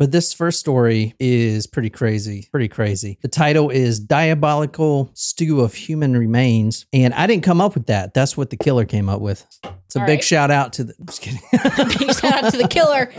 But this first story is pretty crazy. Pretty crazy. The title is Diabolical Stew of Human Remains. And I didn't come up with that. That's what the killer came up with. It's a All big right. shout out to the. Just kidding. Big shout out to the killer.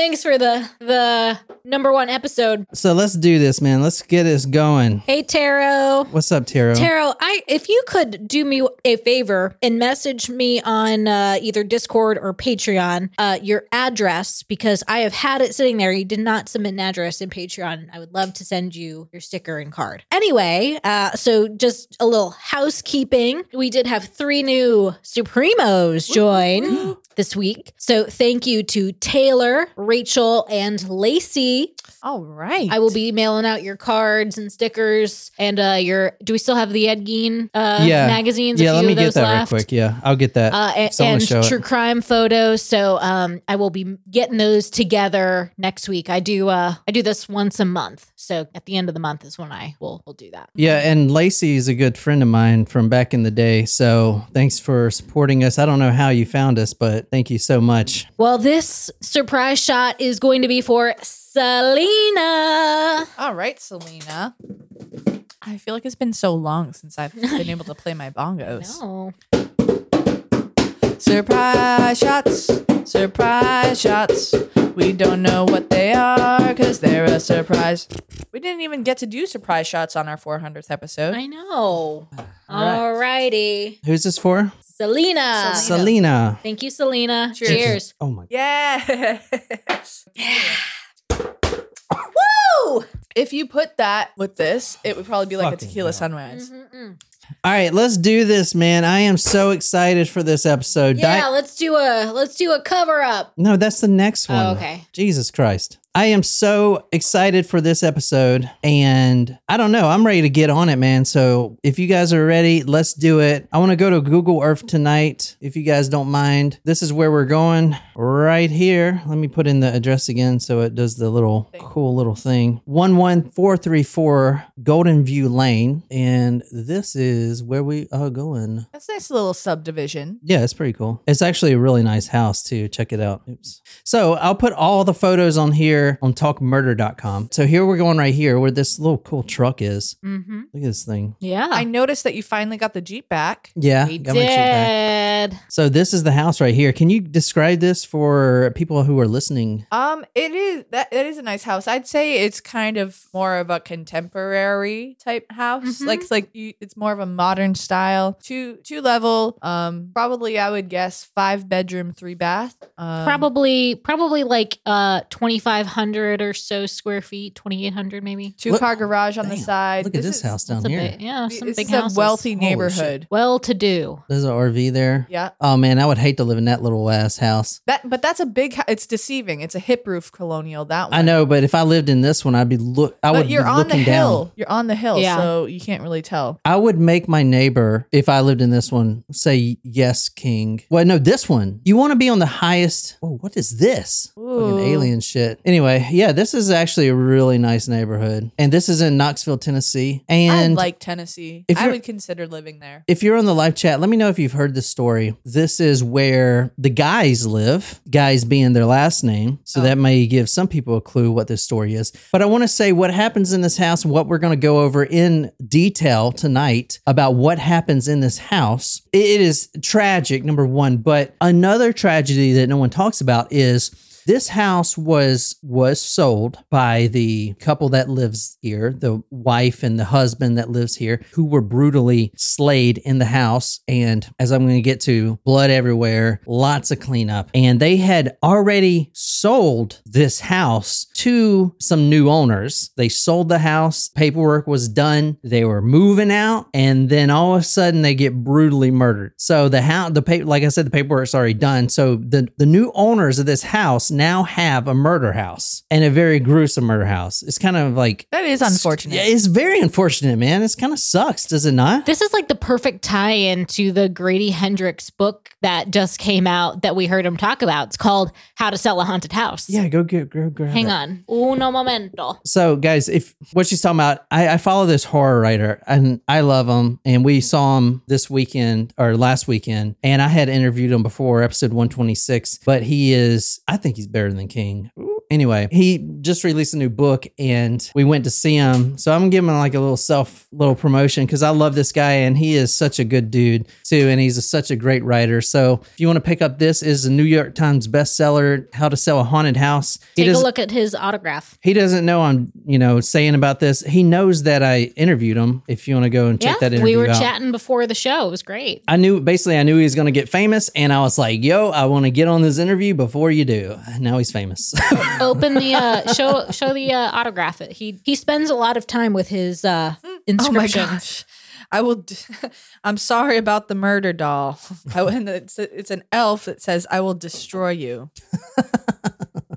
Thanks for the the number one episode. so let's do this, man. Let's get this going. Hey Taro. What's up, Taro? Taro, I if you could do me a favor and message me on uh, either Discord or Patreon uh, your address because I have had it sitting there. You did not submit an address in Patreon. I would love to send you your sticker and card. Anyway, uh, so just a little housekeeping. We did have three new Supremos join this week. So thank you to Taylor, Rachel, and Lacey. All right. I will be mailing out your cards and stickers and uh your do we still have the Ed Gein uh Yeah. magazines? yeah, a let few me of get those that left. real quick. Yeah, I'll get that. Uh, and, and show it. true crime photos. So um, I will be getting those together next week. I do uh, I do this once a month. So at the end of the month is when I will will do that. Yeah, and Lacey is a good friend of mine from back in the day. So thanks for supporting us. I don't know how you found us, but thank you so much. Well, this surprise shot is going to be for Selena. All right, Selena. I feel like it's been so long since I've been able to play my bongos. No. Surprise shots, surprise shots. We don't know what they are because they're a surprise. We didn't even get to do surprise shots on our 400th episode. I know. All right. Alrighty. Who's this for? Selena. Selena. Thank you, Selena. Cheers. Cheers. Oh my. God. Yes. Woo! if you put that with this, it would probably be like Fucking a tequila hell. sunrise. Mm-mm. All right, let's do this, man. I am so excited for this episode. Yeah, Di- let's do a let's do a cover up. no, that's the next one. Oh, okay. Jesus Christ. I am so excited for this episode and I don't know, I'm ready to get on it, man. So if you guys are ready, let's do it. I want to go to Google Earth tonight if you guys don't mind. This is where we're going right here. Let me put in the address again so it does the little cool little thing. 11434 Golden View Lane and this is where we are going. That's a nice little subdivision. Yeah, it's pretty cool. It's actually a really nice house too. Check it out. Oops. So I'll put all the photos on here on talkmurder.com. So here we're going right here where this little cool truck is. Mm-hmm. Look at this thing. Yeah, I noticed that you finally got the Jeep back. Yeah. we got my Jeep So this is the house right here. Can you describe this for people who are listening? Um, it is that it is a nice house. I'd say it's kind of more of a contemporary type house. Mhm. Like it's like you, it's more of a modern style, two two level. Um, probably I would guess five bedroom, three bath. Um, Probably probably like uh twenty five hundred or so square feet, twenty eight hundred maybe. two Look- car garage on the side. Look at this is- house down It's a here. bit, yeah, some This big is a houses. wealthy neighborhood. well to do. There's an RV there. Yeah, Oh man, I would hate to live in that little ass house. that but that's a big. hou- It's deceiving. It's a hip roof colonial. That one. I know, but if I lived in this one, I'd be look. I But would you're be on the hill. down. You're on the hill, Yeah. so you can't really tell. I would make my neighbor, if I lived in this one, say yes, king. Well, no, this one. You want to be on the highest. Oh, what is this? Fucking Ooh. alien shit. Anyway, yeah, this is actually a really nice neighborhood, and this is in Knoxville, Tennessee. And I like Tennessee. if I would consider living there. if you're on the live chat, let me know if you've heard this story. This is where the guys live, guys being their last name. So Oh. that may give some people a clue what this story is. But I want to say what happens in this house what we're going to go over in detail tonight about what happens in this house. It is tragic, number one. But another tragedy that no one talks about is this house was was sold by the couple that lives here, the wife and the husband that lives here, who were brutally slayed in the house. And as I'm going to get to, blood everywhere, lots of cleanup. And they had already sold this house to some new owners. They sold the house, paperwork was done, they were moving out, and then all of a sudden they get brutally murdered. So the house, the paper, like I said, the paperwork's already done. So the the new owners of this house now have a murder house and a very gruesome murder house. It's kind of like That is unfortunate. Yeah, it's very unfortunate, man. It's kind of sucks, does it not? This is like the perfect tie-in to the Grady Hendrix book that just came out that we heard him talk about. It's called How to Sell a Haunted House. Yeah, go get go grab Hang it. on. Uno momento. So, guys, if what she's talking about, I, I follow this horror writer and I love him. And we saw him this weekend or last weekend, and I had interviewed him before, episode 126. But he is, I think he's better than King. Anyway, he just released a new book and we went to see him. So I'm gonna give him like a little self little promotion because I love this guy and he is such a good dude too, and he's a, such a great writer. So if you want to pick up this, is a New York Times bestseller, How to Sell a Haunted House. He Take a look at his autograph. He doesn't know I'm, you know, saying about this. He knows that I interviewed him. If you want to go and check Yeah, that interview we were out. chatting before the show. It was great. I knew basically I knew he was going to get famous, and I was like, "Yo, I want to get on this interview before you do." Now he's famous. Open the uh, show. Show the uh, autograph. It. He he spends a lot of time with his uh, Oh my inscriptions. gosh. I will. D- I'm sorry about the murder doll. I, and it's, it's an elf that says, "I will destroy you."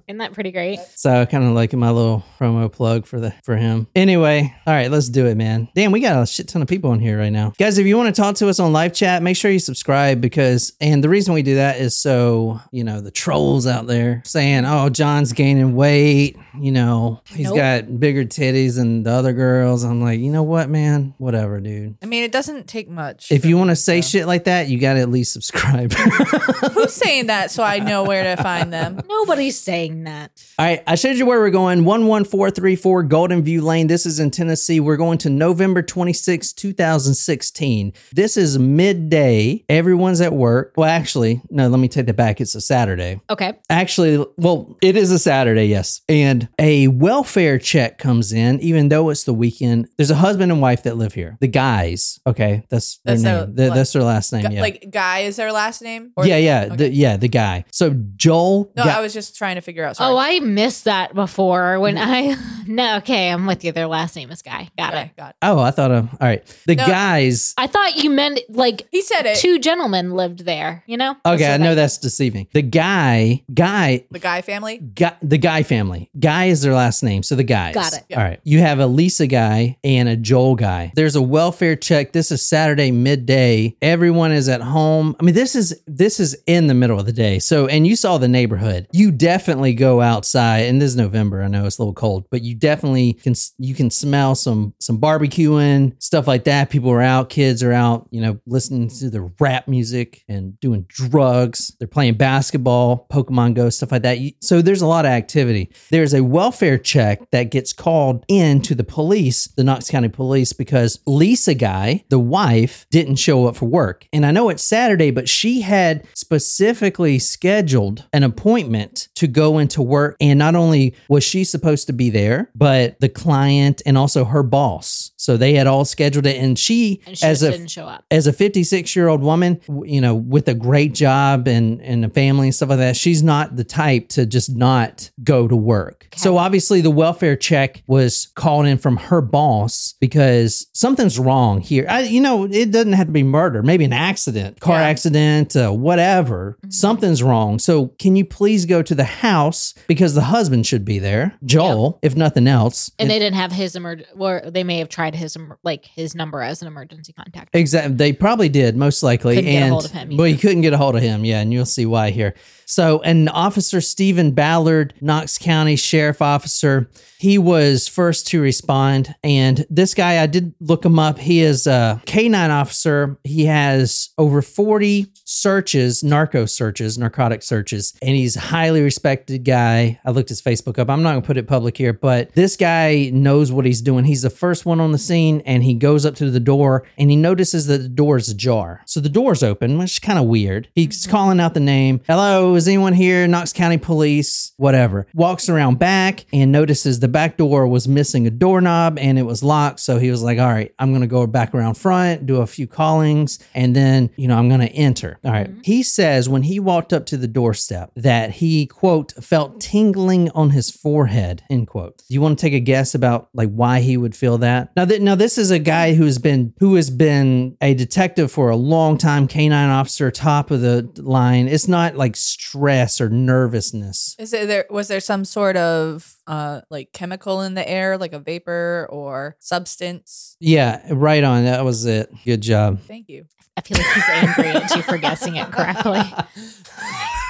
Isn't that pretty great? so kind of like my little promo plug for the for him. Anyway, all right, let's do it, man. Damn, we got a shit ton of people in here right now, guys. If you want to talk to us on live chat, make sure you subscribe because, and the reason we do that is so you know the trolls out there saying, "Oh, John's gaining weight," you know, he's Nope. got bigger titties than the other girls. I'm like, you know what, man, whatever, dude. I mean, it doesn't take much. If you want to to- say shit like that, you got to at least subscribe. who's saying that, so I know where to find them. Nobody's saying that. All right, I showed you where we're going. 11434 Golden View Lane. This is in Tennessee. We're going to November 26, 2016. This is midday. Everyone's at work. Well, actually, no, let me take that back. It's a Saturday. Okay. Actually, well, it is a Saturday, yes. And a welfare check comes in, even though it's the weekend. There's a husband and wife that live here. The guys, okay, that's their That's name. That's their last name. Gu- yeah. Like, Guy is their last name? Yeah, yeah, Okay. the, yeah, the guy. So Joel, No, Ga- I was just trying to figure out. Oh, sorry. Oh, I missed that before when I. No, okay, I'm with you. Their last name is Guy. Got okay, it. got it. oh, I thought, of, all right, the No. guys. I thought you meant like He said it. two gentlemen lived there. You know? Okay, I what know that's deceiving. The guy, guy, the Guy family. guy, the Guy family. Guy is their last name. So the guys. Got it. All right. You have a Lisa guy and a Joel guy. There's a welfare check. This is Saturday midday. Everyone is at home. I mean, this is this is in the middle of the day. So, and you saw the neighborhood. You definitely go outside, and this is November. I know it's a little cold, but you definitely can you can smell some some barbecuing stuff like that. People are out. Kids are out. You know, listening to the rap music and doing drugs. They're playing basketball, Pokemon Go, stuff like that. So there's a lot of activity. There's a welfare check that gets called in to the police, the Knox County Police, because Lisa guy, the wife, didn't show up for work. And I know it's Saturday, but she had specifically scheduled an appointment to go into work. And not only was she supposed to be there, but the client and also her boss. So they had all scheduled it. And she, And she as a didn't show up. as a 56 year old woman, you know, with a great job and, and a family and stuff like that, she's not the type to just not go to work. So obviously, the welfare check was called in from her boss because something's wrong here. I, you know, it doesn't have to be murder, maybe an accident, car Yeah. accident, uh, whatever. Something's wrong. So can you please go to the house because the husband should be there, Joel, if nothing else. And they didn't have his emerg. Or they may have tried his like his number as an emergency contact. Exactly. They probably did, most likely. Couldn't and hold of him Well, you couldn't get a hold of him. Yeah, and you'll see why here. So, an officer Stephen Ballard, Knox County Sheriff Officer, he was first to respond. And this guy, I did look him up. He is a K9 officer. He has over 40 searches, narco searches, narcotic searches, and he's a highly respected guy. I looked his Facebook up. I'm not going to put it public here, but this guy knows what he's doing. He's the first one on the scene, and he goes up to the door and he notices that the door is ajar. So the door's open, which is kind of weird. He's mm-hmm. calling out the name. Hello, is anyone here? Knox County Police, whatever. Walks around back and notices the back door was missing a doorknob and it was locked. So he was like, all right, I'm going to go back around front, do a few callings, and then, you know, I'm going to enter. All right. Mm-hmm. He says when he walked up to the doorstep that he, quote, felt tingling on his forehead, end quote. Do you want to take a guess about like why he would feel that? Now, th- now this is a guy who's been, who has been a detective for a long time, canine officer, top of the line. It's not like stress or nervousness. Is it there? Was there some sort of uh like chemical in the air, like a vapor or substance? Yeah, right on. That was it. Good job. Thank you. I feel like he's angry at you for guessing it correctly.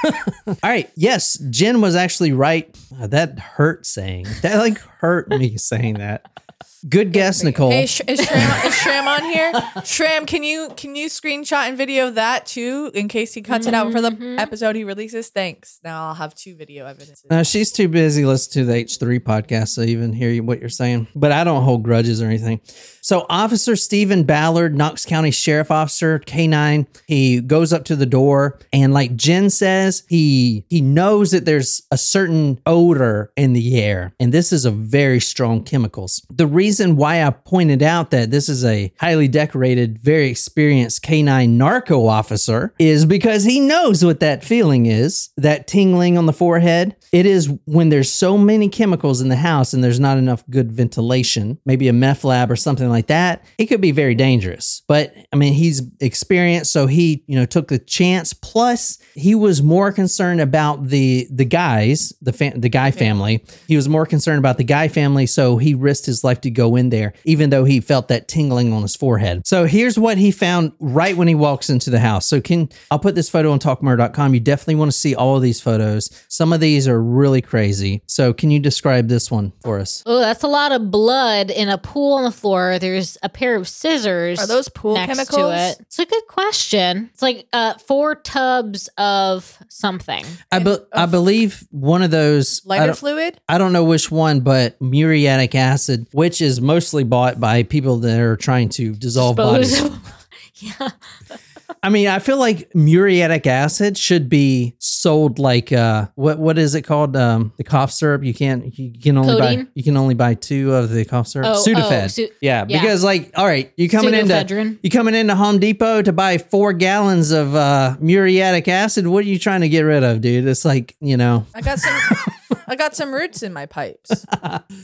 All right. Yes, Jen was actually right. Uh, that hurt saying. That like hurt me saying that. Good guess, Nicole. Hey, Sh- is Shram, is Shram on here? Shram, can you can you screenshot and video that too in case he cuts it out for the Mhm. episode he releases? Thanks. Now I'll have two video evidences. Now she's too busy listening to the H3 podcast to even hear you- what you're saying. But I don't hold grudges or anything. So, Officer Stephen Ballard, Knox County Sheriff Officer, K9, he goes up to the door and, like Jen says, he he knows that there's a certain odor in the air, and this is a very strong chemicals. The reason why I pointed out that this is a highly decorated, very experienced K9 narco officer is because he knows what that feeling is, that tingling on the forehead. It is when there's so many chemicals in the house and there's not enough good ventilation, maybe a meth lab or something like that. It could be very dangerous. But I mean, he's experienced, so he, you know, took the chance. Plus, he was more concerned about the the guys, the fam- the guy family. He was more concerned about the guy family, so he risked his life to go in there, even though he felt that tingling on his forehead. So here's what he found right when he walks into the house. So can I'll put this photo on talkmurder.com. You definitely want to see all of these photos. Some of these are really crazy. So can you describe this one for us? Oh, that's a lot of blood in a pool on the floor. There's a pair of scissors. Are those pool next chemicals? to it? It's a good question. It's like uh, four tubs of something. I, be- I believe one of those I Lighter don't, fluid? I don't know which one, but muriatic acid, which is mostly bought by people that are trying to dissolve bodies. Dispose of- yeah. I mean, I feel like muriatic acid should be sold like uh what what is it called? Um the cough syrup. You can't you can only buy Codeine? you can only buy two of the cough syrup. Oh, Sudafed. oh, su- yeah, yeah. because like all right, you coming into you coming into Home Depot to buy four gallons of uh muriatic acid. What are you trying to get rid of, dude? It's like, you know, I got some I got some roots in my pipes.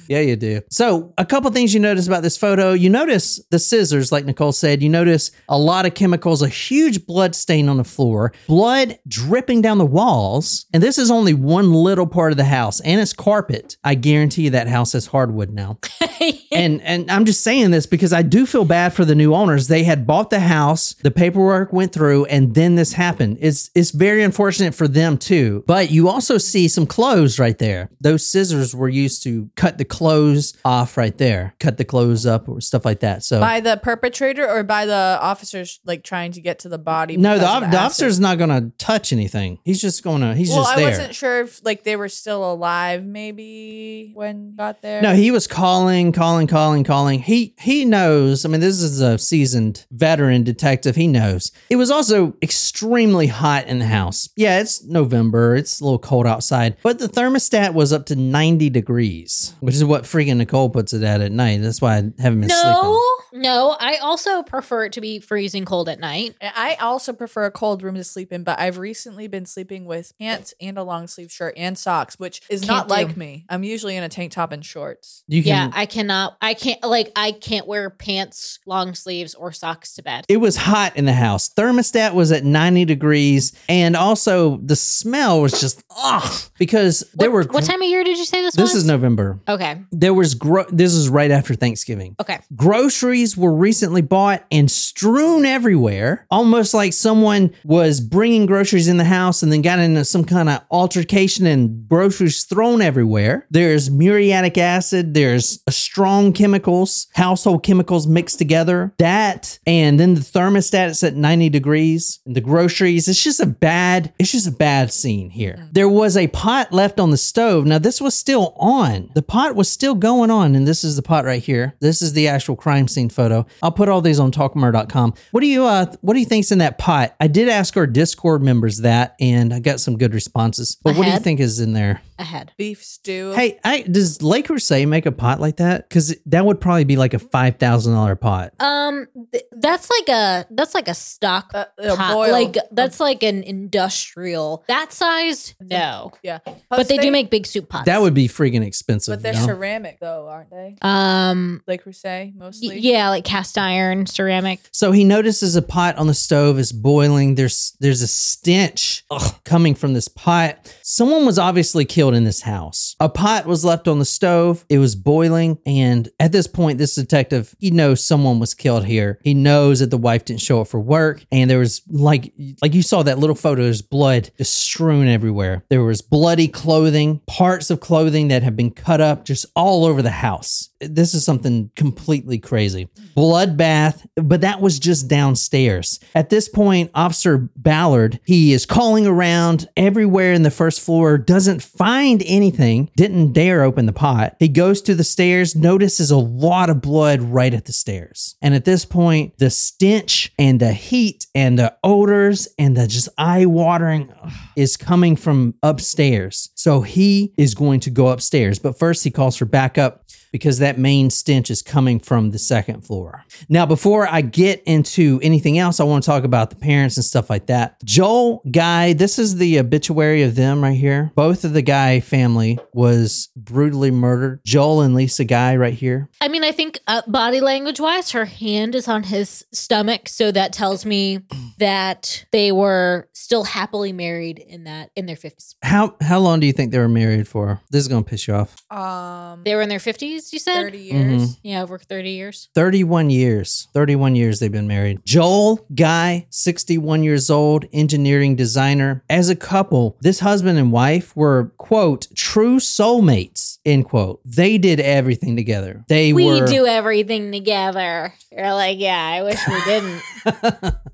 Yeah, you do. So, a couple things you notice about this photo. You notice the scissors, like Nicole said. You notice a lot of chemicals, a huge blood stain on the floor, blood dripping down the walls. And this is only one little part of the house, and it's carpet. I guarantee you that house has hardwood now. and and I'm just saying this because I do feel bad for the new owners. They had bought the house, the paperwork went through, and then this happened. It's it's very unfortunate for them too. But you also see some clothes right there. Those scissors were used to cut the clothes off right there, cut the clothes up or stuff like that. So by the perpetrator or by the officers like trying to get to the body? no, the, of the acid? officer's not going to touch anything. He's just going to. He's just Well, just I wasn't sure if like they were still alive maybe when got there. No, he was calling, calling, calling, calling. He he knows. I mean, this is a seasoned veteran detective. He knows. It was also extremely hot in the house. Yeah, it's November. It's a little cold outside, but the thermostat was up to 90 degrees, which is what freaking Nicole puts it at at night. That's why I haven't been sleeping. No, no. I also prefer it to be freezing cold at night. I also prefer a cold room to sleep in, but I've recently been sleeping with pants and a long sleeve shirt and socks, which is Can't not do. like me. I'm usually in a tank top and shorts. You Yeah. I cannot. I can't. Like, I can't wear pants, long sleeves, or socks to bed. It was hot in the house. Thermostat was at 90 degrees. And also the smell was just, ugh, because there what, were. what time of year did you say this, This was? is November. Okay. There was, gro- this is right after Thanksgiving. Okay. Groceries were recently bought and strewn everywhere, almost like someone was bringing groceries in the house and then got into some kind of altercation and groceries thrown everywhere. There's muriatic acid, there's strong chemicals, household chemicals mixed together. That and then the thermostat is at 90 degrees. And the groceries, it's just a bad, it's just a bad scene here. Mm. There was a pot left on the stove. Now this was still on. The pot was still going on, and this is the pot right here. This is the actual crime scene photo. I'll put all these on talkmurder.com. What do you uh what do you think's in that pot? I did ask our Discord members that, and I got some good responses. But what do you think is in there? Ahead. Beef stew. Hey, I, does Le Creuset make a pot like that? Because that would probably be like a five thousand dollar pot. Um, th- that's like a that's like a stock Uh, a pot. boil- Like that's like an industrial that size. No, yeah, but they do make big soup pots. That would be freaking expensive. But they're you know? ceramic though, aren't they? Um. Le Creuset mostly. y- Yeah, like cast iron, ceramic. So he notices a pot on the stove is boiling. There's there's a stench ugh, coming from this pot. Someone was obviously killed in this house. A pot was left on the stove. It was boiling, and at this point, this detective he knows someone was killed here. He knows that the wife didn't show up for work, and there was like like you saw that little photo. There's blood just strewn everywhere. There was bloody clothing, parts of clothing that have been cut up, just all over the house. This is something completely crazy. Bloodbath, but that was just downstairs. At this point, Officer Ballard, he is calling around everywhere in the first floor, doesn't find anything, didn't dare open the pot. He goes to the stairs, notices a lot of blood right at the stairs. And at this point, the stench and the heat and the odors and the just eye watering is coming from upstairs. So he is going to go upstairs. But first, he calls for backup because that main stench is coming from the second floor. Now, before I get into anything else, I want to talk about the parents and stuff like that. Joel Guy, this is the obituary of them right here. Both of the Guy family was brutally murdered. Joel and Lisa Guy right here. I mean, I think uh, body language wise, her hand is on his stomach, so that tells me that they were still happily married in that in their fifties. How how long do you think they were married for? This is gonna piss you off. Um, They were in their fifties. You said, 30 years. Mm-hmm. yeah, over thirty years. 31 years. 31 years they've been married. Joel Guy, 61 years old, engineering designer. As a couple, this husband and wife were, quote, true soulmates, end quote. They did everything together. They We were. do everything together. You're like, yeah, I wish we didn't.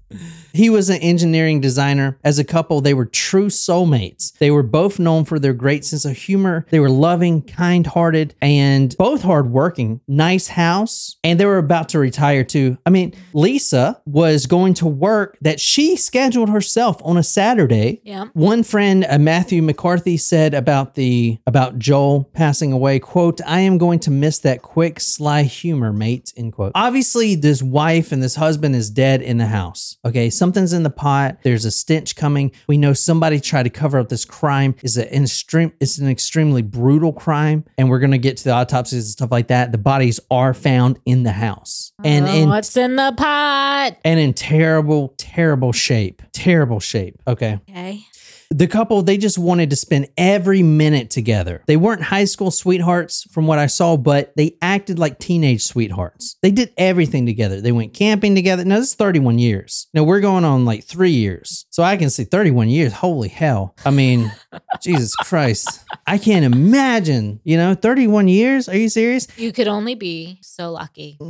He was an engineering designer. As a couple, they were true soulmates. They were both known for their great sense of humor. They were loving, kind hearted, and both hardworking. Nice house. And they were about to retire too. I mean, Lisa was going to work that she scheduled herself on a Saturday. yeah. One friend, uh, Matthew McCarthy, said about the about Joel passing away, "quote I am going to miss that quick, sly humor, mate." End quote. Obviously, this wife and this husband is dead in the house. Okay, something's in the pot. There's a stench coming. We know somebody tried to cover up this crime. Is an extreme. It's an extremely brutal crime, and we're gonna get to the autopsies and stuff like that. The bodies are found in the house, and Oh, in what's in the pot? and in terrible, terrible shape. Terrible shape. Okay Okay. The couple they just wanted to spend every minute together they weren't high school sweethearts from what i saw but they acted like teenage sweethearts they did everything together they went camping together now this is 31 years now we're going on like three years so i can see 31 years holy hell i mean jesus christ i can't imagine you know 31 years are you serious You could only be so lucky.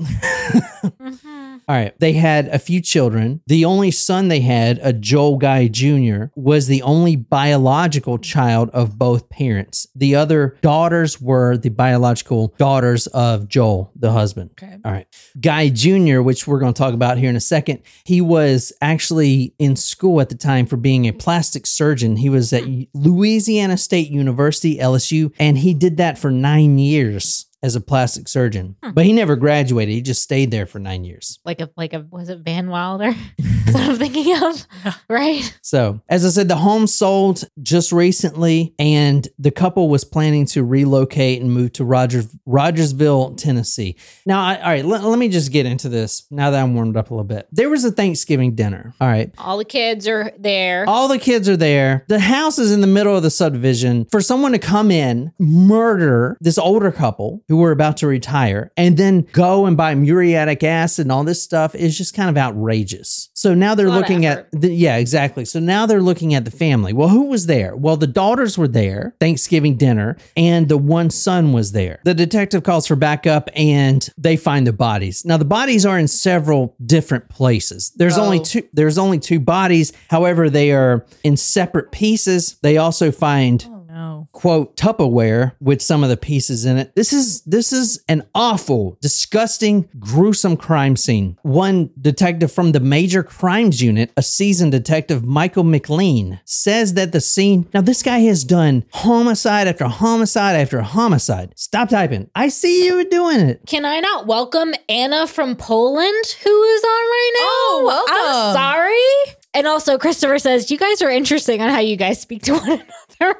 Mhm. All right. They had a few children. The only son they had, a Joel Guy Jr., was the only biological child of both parents. The other daughters were the biological daughters of Joel, the husband. Okay. All right. Guy Jr., which we're going to talk about here in a second, he was actually in school at the time for being a plastic surgeon. He was at Louisiana State University, LSU, and he did that for nine years as a plastic surgeon. Hmm. But he never graduated. He just stayed there for nine years. Like a like a was it Van Wilder? Is that what I'm thinking of? Right. So, as I said, the home sold just recently, and the couple was planning to relocate and move to Rogers, Rogersville, Tennessee. Now, I, all right, let, let me just get into this now that I'm warmed up a little bit. There was a Thanksgiving dinner. All right. All the kids are there. All the kids are there. The house is in the middle of the subdivision. For someone to come in, murder this older couple who were about to retire, and then go and buy muriatic acid and all this stuff is just kind of outrageous. So now they're a lot of looking at, the, yeah, exactly. So now they're looking at the family. Well, who was there? Well, the daughters were there, Thanksgiving dinner, and the one son was there. The detective calls for backup and they find the bodies. Now, the bodies are in several different places. There's only Oh. two there's only two bodies. However, they are in separate pieces. They also find no. quote Tupperware with some of the pieces in it. This is this is an awful, disgusting, gruesome crime scene. One detective from the Major Crimes Unit, a seasoned detective Michael McLean, says that the scene. Now this guy has done homicide after homicide after homicide. Stop typing. I see you doing it. Can I not welcome Anna from Poland, who is on right now? Oh, welcome. I'm sorry. And also, Christopher says, You guys are interesting on how you guys speak to one another.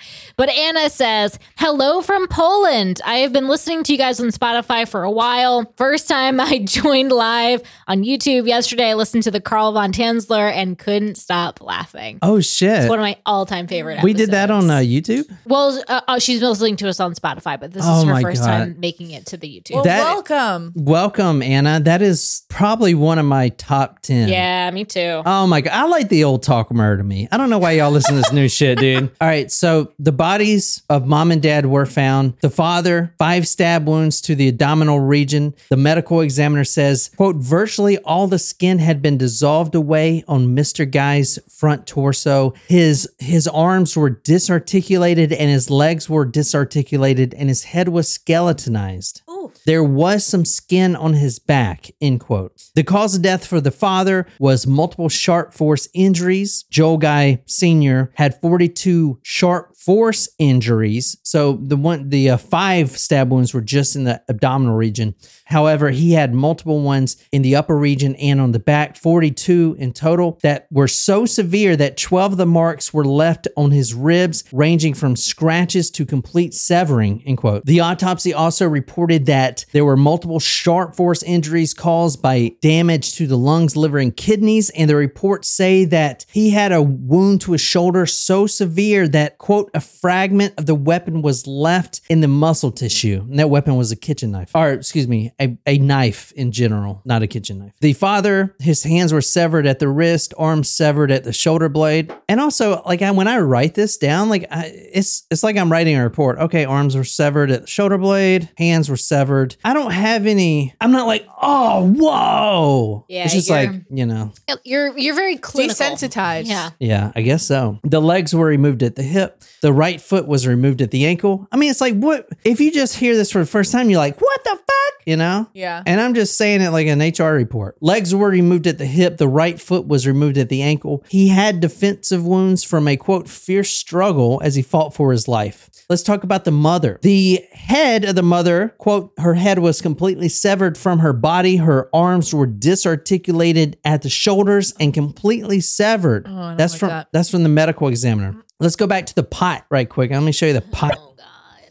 But Anna says, Hello from Poland. I have been listening to you guys on Spotify for a while. First time I joined live on YouTube yesterday, I listened to the Carl Von Tanzler and couldn't stop laughing. Oh shit. It's one of my all time favorite we did that on uh. YouTube. Well, uh, uh, she's listening to us on Spotify, but this Oh is her my first God. time making it to the YouTube. Well, That- welcome. Welcome, Anna. That is probably one of my top ten. yeah, me too. Oh my god, I like the old talk murder to me. I don't know why y'all listen to this new shit, dude. All right, so the bodies of mom and dad were found. The father, five stab wounds to the abdominal region. The medical examiner says, quote, virtually all the skin had been dissolved away on Mr. Guy's front torso. His his arms were disarticulated and his legs were disarticulated and his head was skeletonized. Ooh. There was some skin on his back, end quote. The cause of death for the father was multiple sharp force injuries. Joel Guy Sr. had 42 sharp force injuries. So the one, the uh, five stab wounds were just in the abdominal region. However, he had multiple ones in the upper region and on the back, 42 in total, that were so severe that 12 of the marks were left on his ribs, ranging from scratches to complete severing, end quote. The autopsy also reported that there were multiple sharp force injuries caused by damage to the lungs, liver, and kidneys. And the reports say that he had a wound to his shoulder so severe that, quote, a fragment of the weapon was left in the muscle tissue. And that weapon was a kitchen knife, or excuse me, a, a knife in general, not a kitchen knife. The father, his hands were severed at the wrist, arms severed at the shoulder blade. And also, like I, when I write this down, like I, it's it's like I'm writing a report. Okay, arms were severed at the shoulder blade, hands were severed. I don't have any. I'm not like, oh, whoa. Yeah, it's just you're- like you know. You're you're very clinical. Desensitized. Yeah. Yeah, I guess so. The legs were removed at the hip. The right foot was removed at the ankle. I mean, it's like what if you just hear this for the first time, you're like, what the fuck? You know? Yeah. And I'm just saying it like an HR report. Legs were removed at the hip. The right foot was removed at the ankle. He had defensive wounds from a quote, fierce struggle as he fought for his life. Let's talk about the mother. The head of the mother, quote, her head was completely severed from her body. Her arms were disarticulated at the shoulders and completely severed. Oh, that's like from that. that's from the medical examiner. Let's go back to the pot right quick. Let me show you the pot.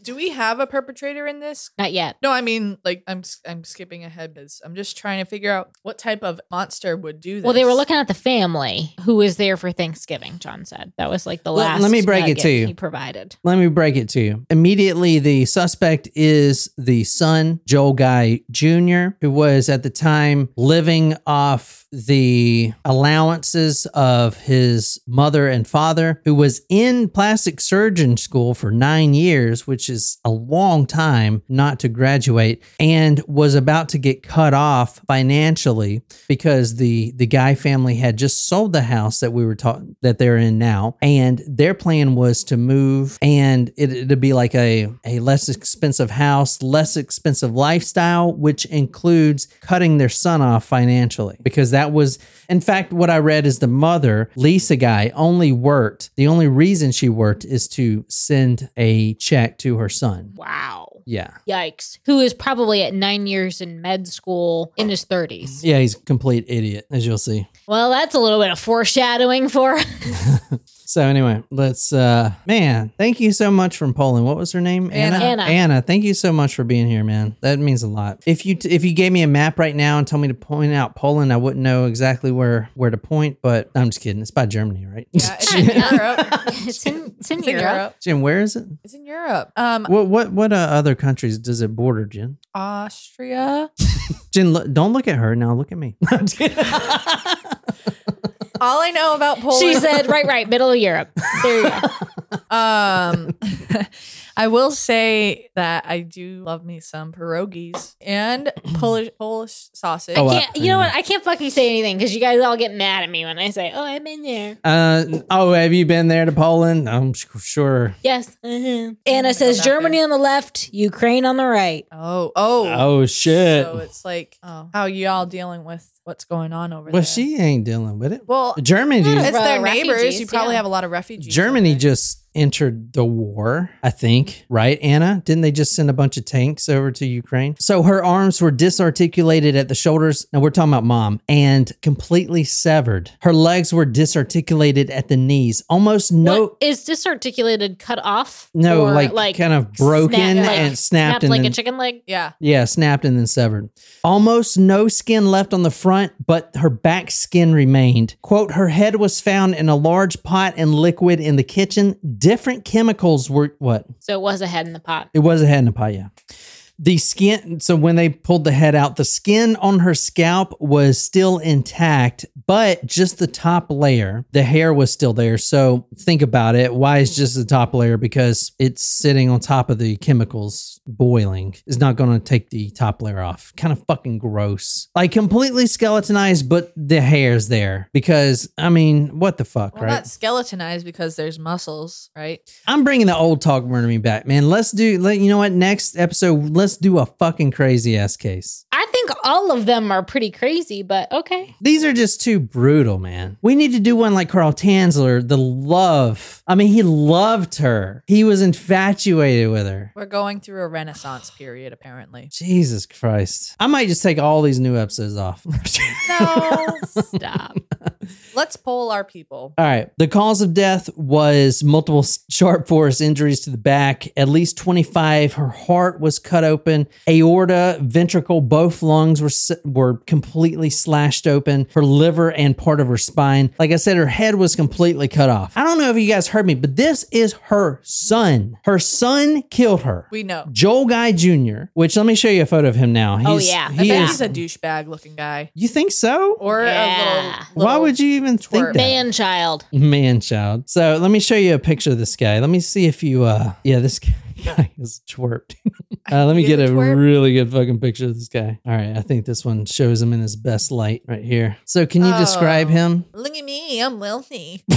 God. Do we have a perpetrator in this? Not yet. No, I mean, like I'm I'm skipping ahead because I'm just trying to figure out what type of monster would do this. Well, they were looking at the family who was there for Thanksgiving. John said that was like the Well, last. let me break it to you. He provided. Let me break it to you. Immediately, the suspect is the son, Joel Guy Jr., who was at the time living off the allowances of his mother and father, who was in plastic surgeon school for nine years, which is a long time not to graduate, and was about to get cut off financially because the the Guy family had just sold the house that we were talking that they're in now, and their plan was to move, and it, it'd be like a a less expensive house, less expensive lifestyle, which includes cutting their son off financially because that was, in fact, what I read is the mother, Lisa Guy, only worked. The only reason she worked is to send a check to her son. Wow. Yeah. Yikes. Who is probably at nine years in med school in his 30s. Yeah, he's a complete idiot, as you'll see. Well, that's a little bit of foreshadowing for So anyway, let's uh man, thank you so much from Poland. What was her name? Anna. Anna. Anna, thank you so much for being here, man. That means a lot. If you if you gave me a map right now and told me to point out Poland, I wouldn't know exactly where where to point, but I'm just kidding. It's by Germany, right? Yeah, it's in Europe. it's in, it's in It's in Europe. Europe. Jim, where is it? It's in Europe. Um, What what what uh, other countries does it border, Jen? Austria. Jen, look, don't look at her now. Look at me. I'm just kidding. All I know about Poland. She said, right, right, middle of Europe. There you go. Um, I will say that I do love me some pierogies and Polish Polish sausage. Oh, I can't, you know what? I can't fucking say anything because you guys all get mad at me when I say, oh, I've been there. uh, oh, have you been there to Poland? I'm sure. Yes. uh-huh. go Anna says Germany there. on the left, Ukraine on the right. oh, oh, Oh shit. So it's like, oh, how y'all dealing with what's going on over well, there? Well, she ain't dealing with it. well, Germany, it's Well, their neighbors. You probably yeah. have a lot of refugees. Germany just entered the war, I think, right, Anna? Didn't they just send a bunch of tanks over to Ukraine? So her arms were disarticulated at the shoulders. Now we're talking about mom and completely severed. Her legs were disarticulated at the knees. Almost no. What is disarticulated cut off? No, Or, like, kind of broken snap- like, and snapped, and like then a chicken leg. Yeah. yeah, snapped and then severed. Almost no skin left on the front, but her back skin remained. Quote, her head was found in a large pot and liquid in the kitchen. Different chemicals were what? So it was a head in the pot. It was a head in the pot, yeah. The skin, so when they pulled the head out, the skin on her scalp was still intact, but just the top layer, the hair was still there. So think about it. Why is just the top layer? Because it's sitting on top of the chemicals boiling. Is not going to take the top layer off. Kind of fucking gross. Like completely skeletonized, but the hair's there. Because, I mean, what the fuck, Well, right? not skeletonized because there's muscles, right? I'm bringing the old talk murder me back, man. Let's do. Let, you know what? Next episode, let's do a fucking crazy ass case. I think all of them are pretty crazy, but okay. These are just too brutal, man. We need to do one like Carl Tanzler, the love. I mean, he loved her. He was infatuated with her. We're going through a renaissance period, apparently. Jesus Christ. I might just take all these new episodes off. No, stop. Let's poll our people. All right. The cause of death was multiple sharp force injuries to the back, at least 25. Her heart was cut open, aorta, ventricle, both lungs were were completely slashed open, her liver and part of her spine. Like I said, her head was completely cut off. I don't know if you guys heard me, but this is her son. Her son killed her. We know. Joel Guy Jr., which let me show you a photo of him now. He's, Oh, yeah. I I He bet is, he's a douchebag looking guy. you think so? Or Yeah. a little, Why would you even think twerp. that? Man child. man child. So let me show you a picture of this guy. Let me see if you uh yeah, this guy is twerped. uh, let me get a a twerp? really good fucking picture of this guy. All right, I think this one shows him in his best light right here. So can you describe Oh. him? Look at me, I'm wealthy.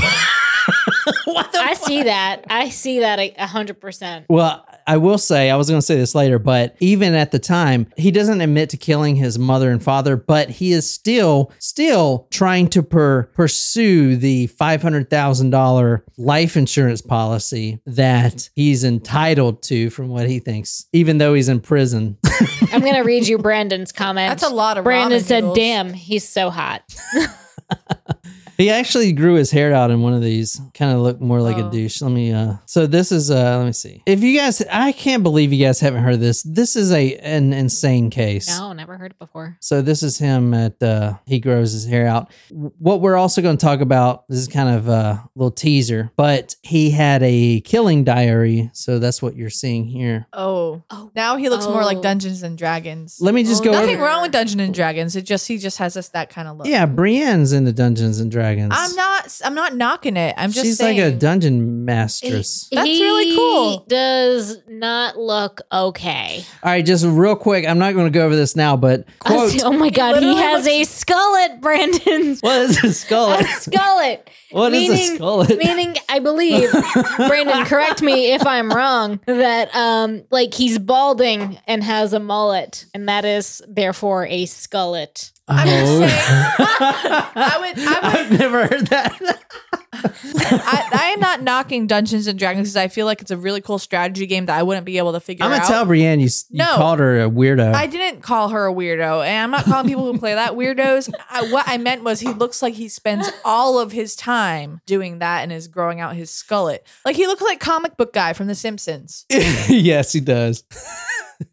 I see that. I see that a a hundred percent. Well, I will say, I was going to say this later, but even at the time, he doesn't admit to killing his mother and father, but he is still, still trying to per- pursue the $500,000 life insurance policy that he's entitled to from what he thinks, even though he's in prison. I'm gonna read you Brandon's comment. That's a lot of Brandon ramen said, noodles. "Damn, he's so hot." He actually grew his hair out in one of these. Kind of looked more like a Oh. douche. Let me uh so this is uh let me see. If you guys I can't believe you guys haven't heard of this. This is a an insane case. No, never heard it before. So this is him at uh he grows his hair out. What we're also going to talk about this is kind of a little teaser, but he had a killing diary, so that's what you're seeing here. Oh. Oh, Now he looks more like Oh. Dungeons and Dragons. Let me just Oh, go Nothing over wrong with Dungeons and Dragons. It just he just has us that kind of look. Yeah, Brienne's into Dungeons and Dragons. I'm not I'm not knocking it. I'm just She's saying. like a dungeon mastress. That's He really cool. He does not look okay. All right, just real quick, I'm not going to go over this now, but quote oh my god, he literally has a skullet, Brandon. What is a skull? A skullet. What is a meaning, skullet? Meaning, I believe, Brandon, correct me if I'm wrong, that um, like he's balding and has a mullet, and that is therefore a skullet. I'm just Oh. saying. I would I would I've never heard that. I, I am not knocking Dungeons and Dragons because I feel like it's a really cool strategy game that I wouldn't be able to figure out. I'm gonna out. tell Brienne you, s- you No. called her a weirdo. I didn't call her a weirdo, and I'm not calling people who play that weirdos. I, what I meant was he looks like he spends all of his time doing that and is growing out his skullet. Like he looks like comic book guy from The Simpsons. yes, he does.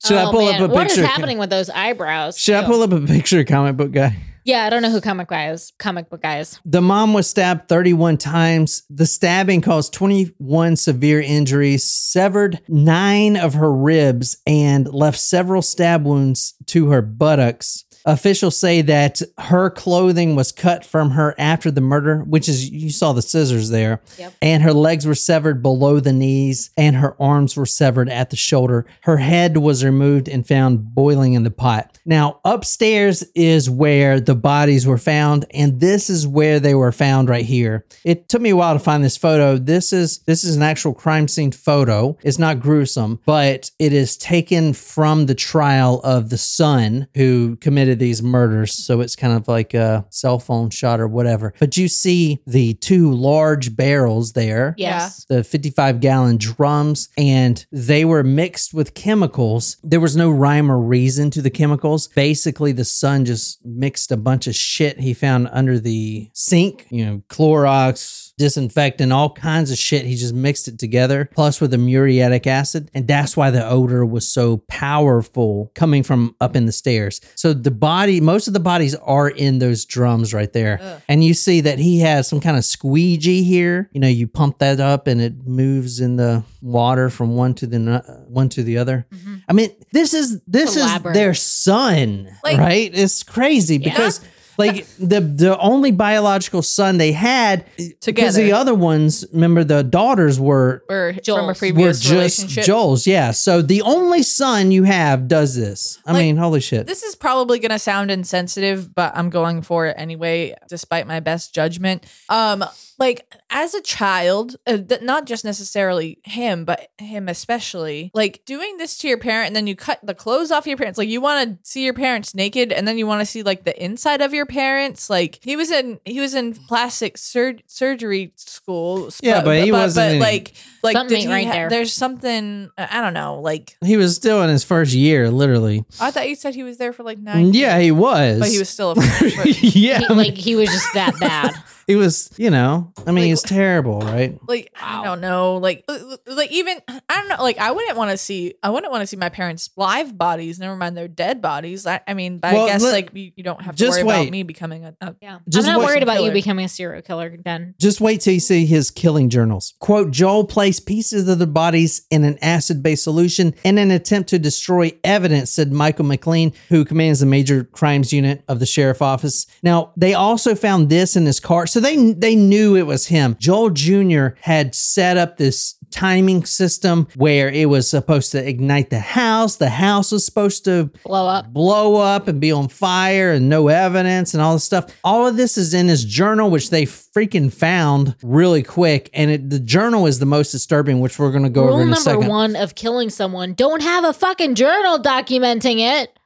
Should I Oh, pull man. up a picture? What is happening with those eyebrows? Should I pull up a picture of comic book guy? Yeah, I don't know who comic guy is. Comic book guy is. The mom was stabbed 31 times. The stabbing caused 21 severe injuries, severed nine of her ribs, and left several stab wounds to her buttocks. Officials say that her clothing was cut from her after the murder, which is, you saw the scissors there. Yep. And her legs were severed below the knees, and her arms were severed at the shoulder. Her head was removed and found boiling in the pot. Now, upstairs is where the bodies were found, and this is where they were found right here. It took me a while to find this photo. This is this is an actual crime scene photo. It's not gruesome, but it is taken from the trial of the son who committed committed these murders. So it's kind of like a cell phone shot or whatever. But you see the two large barrels there. Yes. The 55 gallon drums, and they were mixed with chemicals. There was no rhyme or reason to the chemicals. Basically, the son just mixed a bunch of shit he found under the sink, you know, Clorox, disinfectant, all kinds of shit. He just mixed it together, plus with the muriatic acid. And that's why the odor was so powerful coming from up in the stairs. So the body, most of the bodies are in those drums right there. And you see that he has some kind of squeegee here. You know, you pump that up and it moves in the water from one to the no- one to the other. I mean, this is this is their son, Like- right? It's crazy because like the the only biological son they had together. because Together. the other ones, remember the daughters were Or from a Joel's. were previous just relationship. Joel's. Yeah. So the only son you have does this. I Like, mean, holy shit. This is probably going to sound insensitive, but I'm going for it anyway, despite my best judgment. Um, like as a child, uh, th- not just necessarily him, but him especially, like doing this to your parent, and then you cut the clothes off your parents. Like you want to see your parents naked, and then you want to see like the inside of your parents. Like he was in he was in plastic sur- surgery school. Yeah, but he wasn't in- like like Something did he right ha- there. There's something I don't know. Like he was still in his first year, literally. I thought you said he was there for like nine. Yeah, years. he was. But he was still a but, yeah. He- like he was just that bad. He was, you know, I mean, Like- he's terrible, right? like I don't know, like uh, like even I don't know, like I wouldn't want to see I wouldn't want to see my parents' live bodies, never mind their dead bodies. I, I mean, but Well, I guess let- like you, you don't have to just worry wait. about me becoming a, a Yeah. Just I'm not wait- worried about you becoming a serial killer, Ben. Just wait till you see his killing journals. Quote Joel placed pieces of the bodies in an acid based solution in an attempt to destroy evidence, said Michael McLean, who commands the major crimes unit of the sheriff office. Now, they also found this in his car. So they they knew it was him. Joel Jr. had set up this timing system where it was supposed to ignite the house. The house was supposed to Blow up. blow up and be on fire and no evidence and all this stuff. All of this is in his journal, which they freaking found really quick. And it, the journal is the most disturbing, which we're going to go Rule over in a number one of killing someone: don't have a fucking journal documenting it.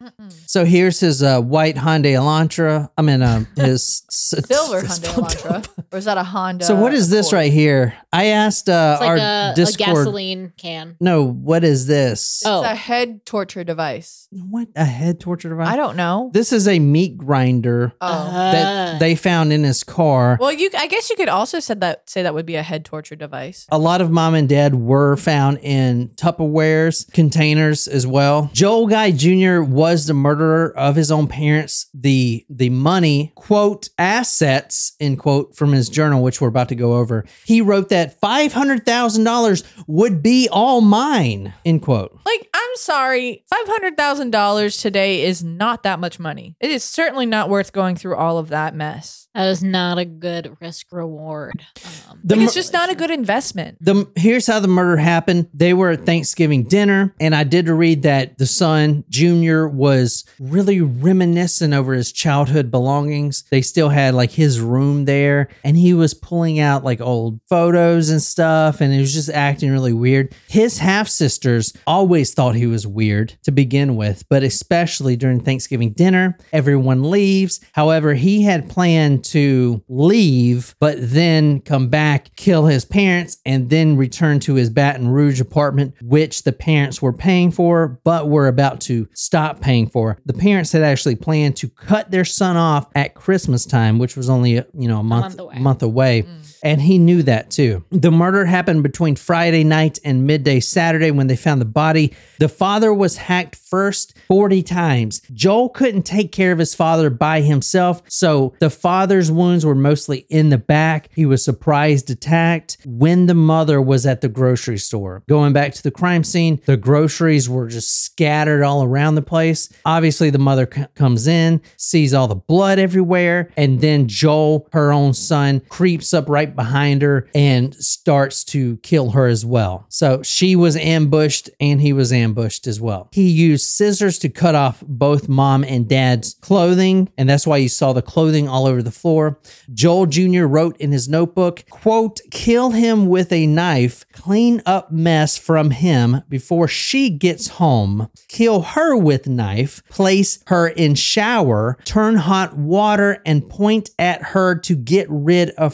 So here's his uh, white Hyundai Elantra. I mean, uh, his silver Hyundai Elantra, or is that a Honda? So what is this Accord? right here? I asked uh, like our a, a gasoline can. No, what is this? Oh. It's a head torture device. What a head torture device? I don't know. This is a meat grinder Oh. that Uh, they found in his car. well, you. I guess you could also said that say that would be a head torture device. A lot of mom and dad were found in Tupperwares containers as well. Joel Guy Jr. was the murderer of his own parents. The the money, quote, assets, end quote, from his journal, which we're about to go over. He wrote that five hundred thousand dollars would be all mine, end quote. Like, I'm sorry, five hundred thousand dollars today is not that much money. It is certainly not worth going through all of that mess. that is not a good risk reward. Um, The Like, it's just not a good investment. The here's how the murder happened. They were at Thanksgiving dinner, and I did read that the son Junior was really reminiscent over his childhood belongings. They still had like his room there, and he was pulling out like old photos and stuff, and it was just acting really weird. His half sisters always thought he was weird to begin with, but especially during Thanksgiving dinner, everyone leaves. However, he had planned to leave, but then come back, kill his parents, and then return to his Baton Rouge apartment, which the parents were paying for, but were about to stop paying for. The parents had actually planned to cut their son off at Christmas time, which was only you know a month month away. month away. Mm. And he knew that too. The murder happened between Friday night and midday Saturday when they found the body. The father was hacked first 40 times. Joel couldn't take care of his father by himself, so the father's wounds were mostly in the back. He was surprised attacked when the mother was at the grocery store. Going back to the crime scene, the groceries were just scattered all around the place. Obviously, the mother c- comes in, sees all the blood everywhere, and then Joel, her own son, creeps up right behind her and starts to kill her as well. So she was ambushed and he was ambushed as well. He used scissors to cut off both mom and dad's clothing, and that's why you saw the clothing all over the floor. Joel Jr. wrote in his notebook, quote, kill him with a knife, clean up mess from him before she gets home, kill her with knife, place her in shower, turn hot water and point at her to get rid of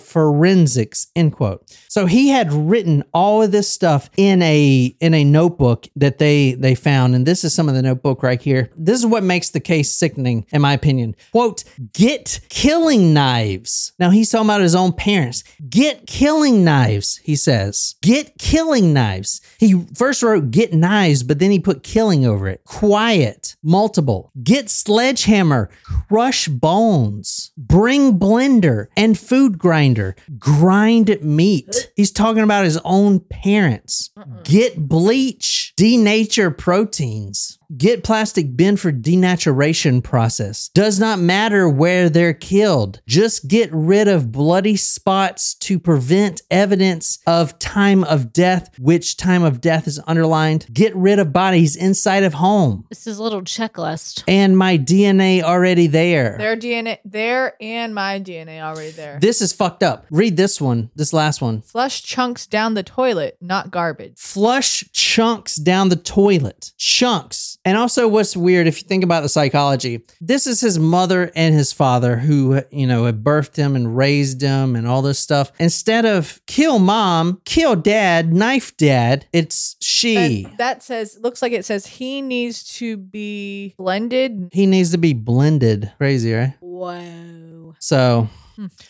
forensics, end quote. So he had written all of this stuff in a in a notebook that they they found and this is some of the notebook right here. This is what makes the case sickening in my opinion. Quote, get killing knives. Now he's talking about his own parents. Get killing knives, he says. Get killing knives. He first wrote get knives, but then he put killing over it. Quiet, multiple. Get sledgehammer, crush bones, bring blender and food grinder, grind meat. He's talking about his own parents. Get bleach, denature proteins. Get plastic bin for denaturation process. Does not matter where they're killed. Just get rid of bloody spots to prevent evidence of time of death, which time of death is underlined. Get rid of bodies inside of home. This is a little checklist. And my DNA already there. Their DNA, there and my DNA already there. This is fucked up. Read this one, this last one. Flush chunks down the toilet, not garbage. Flush chunks down the toilet. Chunks. And also, what's weird, if you think about the psychology, this is his mother and his father who, you know, had birthed him and raised him and all this stuff. Instead of kill mom, kill dad, knife dad, it's she. That, that says, looks like it says he needs to be blended. he needs to be blended. Crazy, right? Whoa. So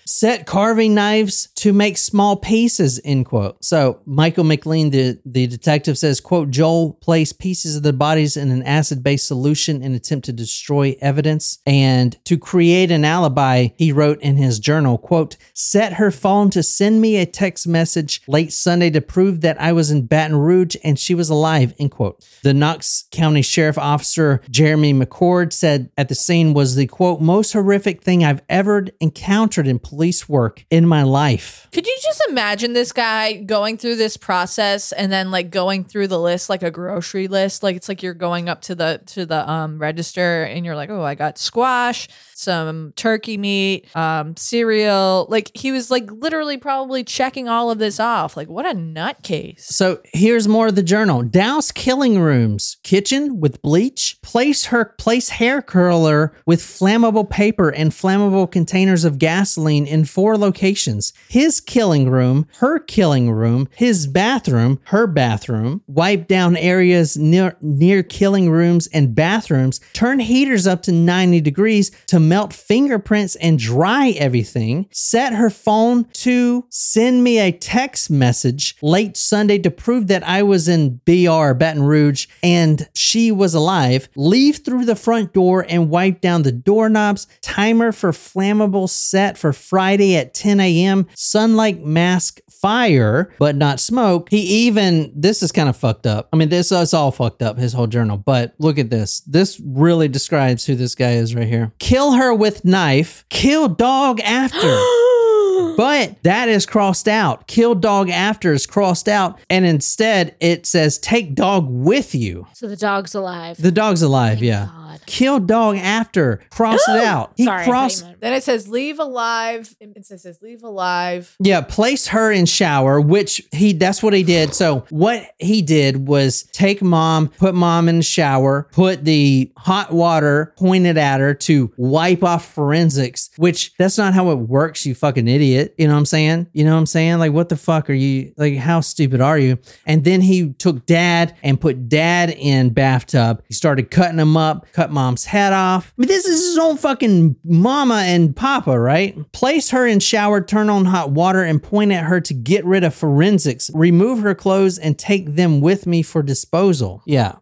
set carving knives to make small pieces, end quote. So Michael McLean, the, the detective says, quote, Joel placed pieces of the bodies in an acid-based solution in attempt to destroy evidence. And to create an alibi, he wrote in his journal, quote, set her phone to send me a text message late Sunday to prove that I was in Baton Rouge and she was alive, end quote. The Knox County Sheriff Officer Jeremy McCord said at the scene was the quote, most horrific thing I've ever encountered in police work in my life. Could you just imagine this guy going through this process and then like going through the list like a grocery list? Like it's like you're going up to the to the um register and you're like, oh, I got squash, some turkey meat, um, cereal. Like he was like literally probably checking all of this off. Like what a nutcase. So here's more of the journal. Douse killing rooms, kitchen with bleach. Place her place hair curler with flammable paper and flammable containers of gasoline in four locations. His killing room, her killing room, his bathroom, her bathroom. Wipe down areas near near killing rooms and bathrooms. Turn heaters up to 90 degrees to melt fingerprints and dry everything. Set her phone to send me a text message late Sunday to prove that I was in BR, Baton Rouge, and she was alive. Leave through the front door and wipe down the doorknobs. Timer for flammable set for Friday at 10 a.m. Sunlight mask fire, but not smoke. He even, this is kind of fucked up. I mean, this is all fucked up, his whole journal, but look at this. This really describes who this guy is right here. Kill her with knife, kill dog after. But that is crossed out. Kill dog after is crossed out. And instead, it says take dog with you. So the dog's alive. The dog's alive, yeah. God. Kill dog after. Cross it out. He Sorry, I thought you meant- Then it says leave alive. It says, says leave alive. Yeah, place her in shower, which he that's what he did. So what he did was take mom, put mom in the shower, put the hot water pointed at her to wipe off forensics, which that's not how it works, you fucking idiot. You know what I'm saying? You know what I'm saying? Like what the fuck are you like how stupid are you? And then he took dad and put dad in bathtub. He started cutting him up, cut mom's head off. I mean, this is his own fucking mama and papa, right? Place her in shower, turn on hot water, and point at her to get rid of forensics. Remove her clothes and take them with me for disposal. Yeah.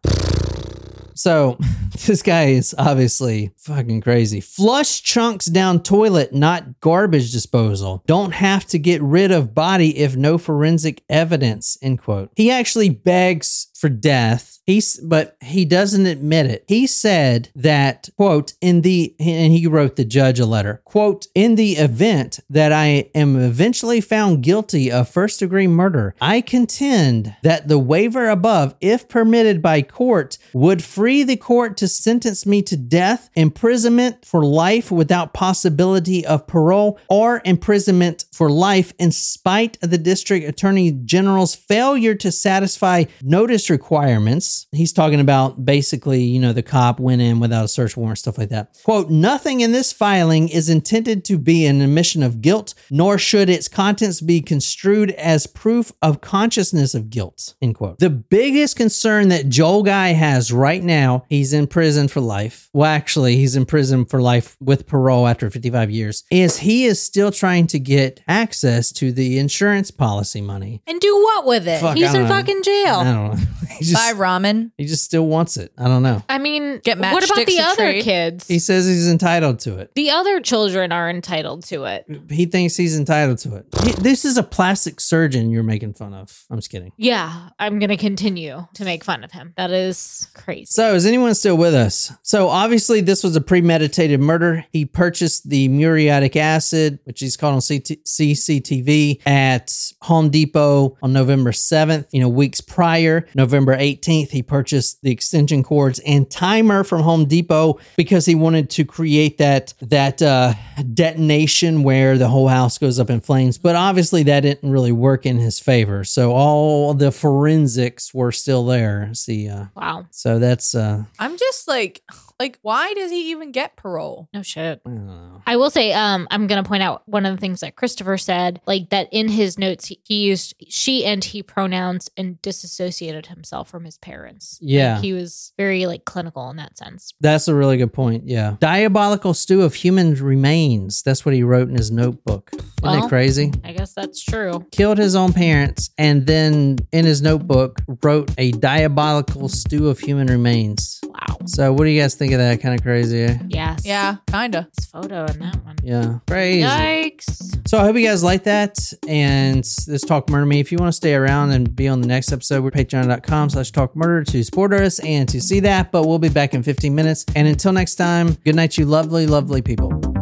So this guy is obviously fucking crazy. Flush chunks down toilet, not garbage disposal. Don't have to get rid of body if no forensic evidence. End quote. He actually begs for death. He's, but he doesn't admit it. He said that, quote, in the, and he wrote the judge a letter, quote, in the event that I am eventually found guilty of first degree murder, I contend that the waiver above, if permitted by court, would free the court to sentence me to death, imprisonment for life without possibility of parole, or imprisonment for life in spite of the district attorney general's failure to satisfy notice requirements. He's talking about basically, you know, the cop went in without a search warrant, stuff like that. Quote, nothing in this filing is intended to be an admission of guilt, nor should its contents be construed as proof of consciousness of guilt. End quote. The biggest concern that Joel Guy has right now, he's in prison for life. Well, actually, he's in prison for life with parole after 55 years, is he is still trying to get access to the insurance policy money. And do what with it? Fuck, He's in know. fucking I jail. Don't know. He Buy ramen. he just still wants it. I don't know. I mean, Get what about matchsticks the to other trade. kids? He says he's entitled to it. the other children are entitled to it. He thinks he's entitled to it. He- this is a plastic surgeon you're making fun of. I'm just kidding. Yeah, I'm going to continue to make fun of him. That is crazy. So, is anyone still with us? So, obviously, this was a premeditated murder. He purchased the muriatic acid, which he's called on CT- CCTV, at Home Depot on November 7th. You know, weeks prior, November 18th, he purchased the extension cords and timer from Home Depot because he wanted to create that that uh, detonation where the whole house goes up in flames. But obviously, that didn't really work in his favor. So, all the forensics were still there. See, uh, wow. so that's uh I'm just like, like, why does he even get parole? No shit. I. I will say, um, I'm gonna point out one of the things that Christopher said, like that in his notes he, he used she and he pronouns and disassociated himself from his parents. Yeah. Like, he was very like clinical in that sense. That's a really good point. Yeah. Diabolical stew of human remains. That's what he wrote in his notebook. Isn't Well- that crazy? I guess that's true. Killed his own parents and then in his notebook wrote a diabolical stew of human remains. Wow. So what do you guys think of that? Kind of crazy. eh? Yes. Yeah, kinda. This photo in that one. Yeah. Crazy. Yikes. So I hope you guys like that. And this Talk Murder Me. If you want to stay around and be on the next episode, we're patreon.com slash talk murder to support us and to see that. But we'll be back in 15 minutes. And until next time, good night, you lovely, lovely people.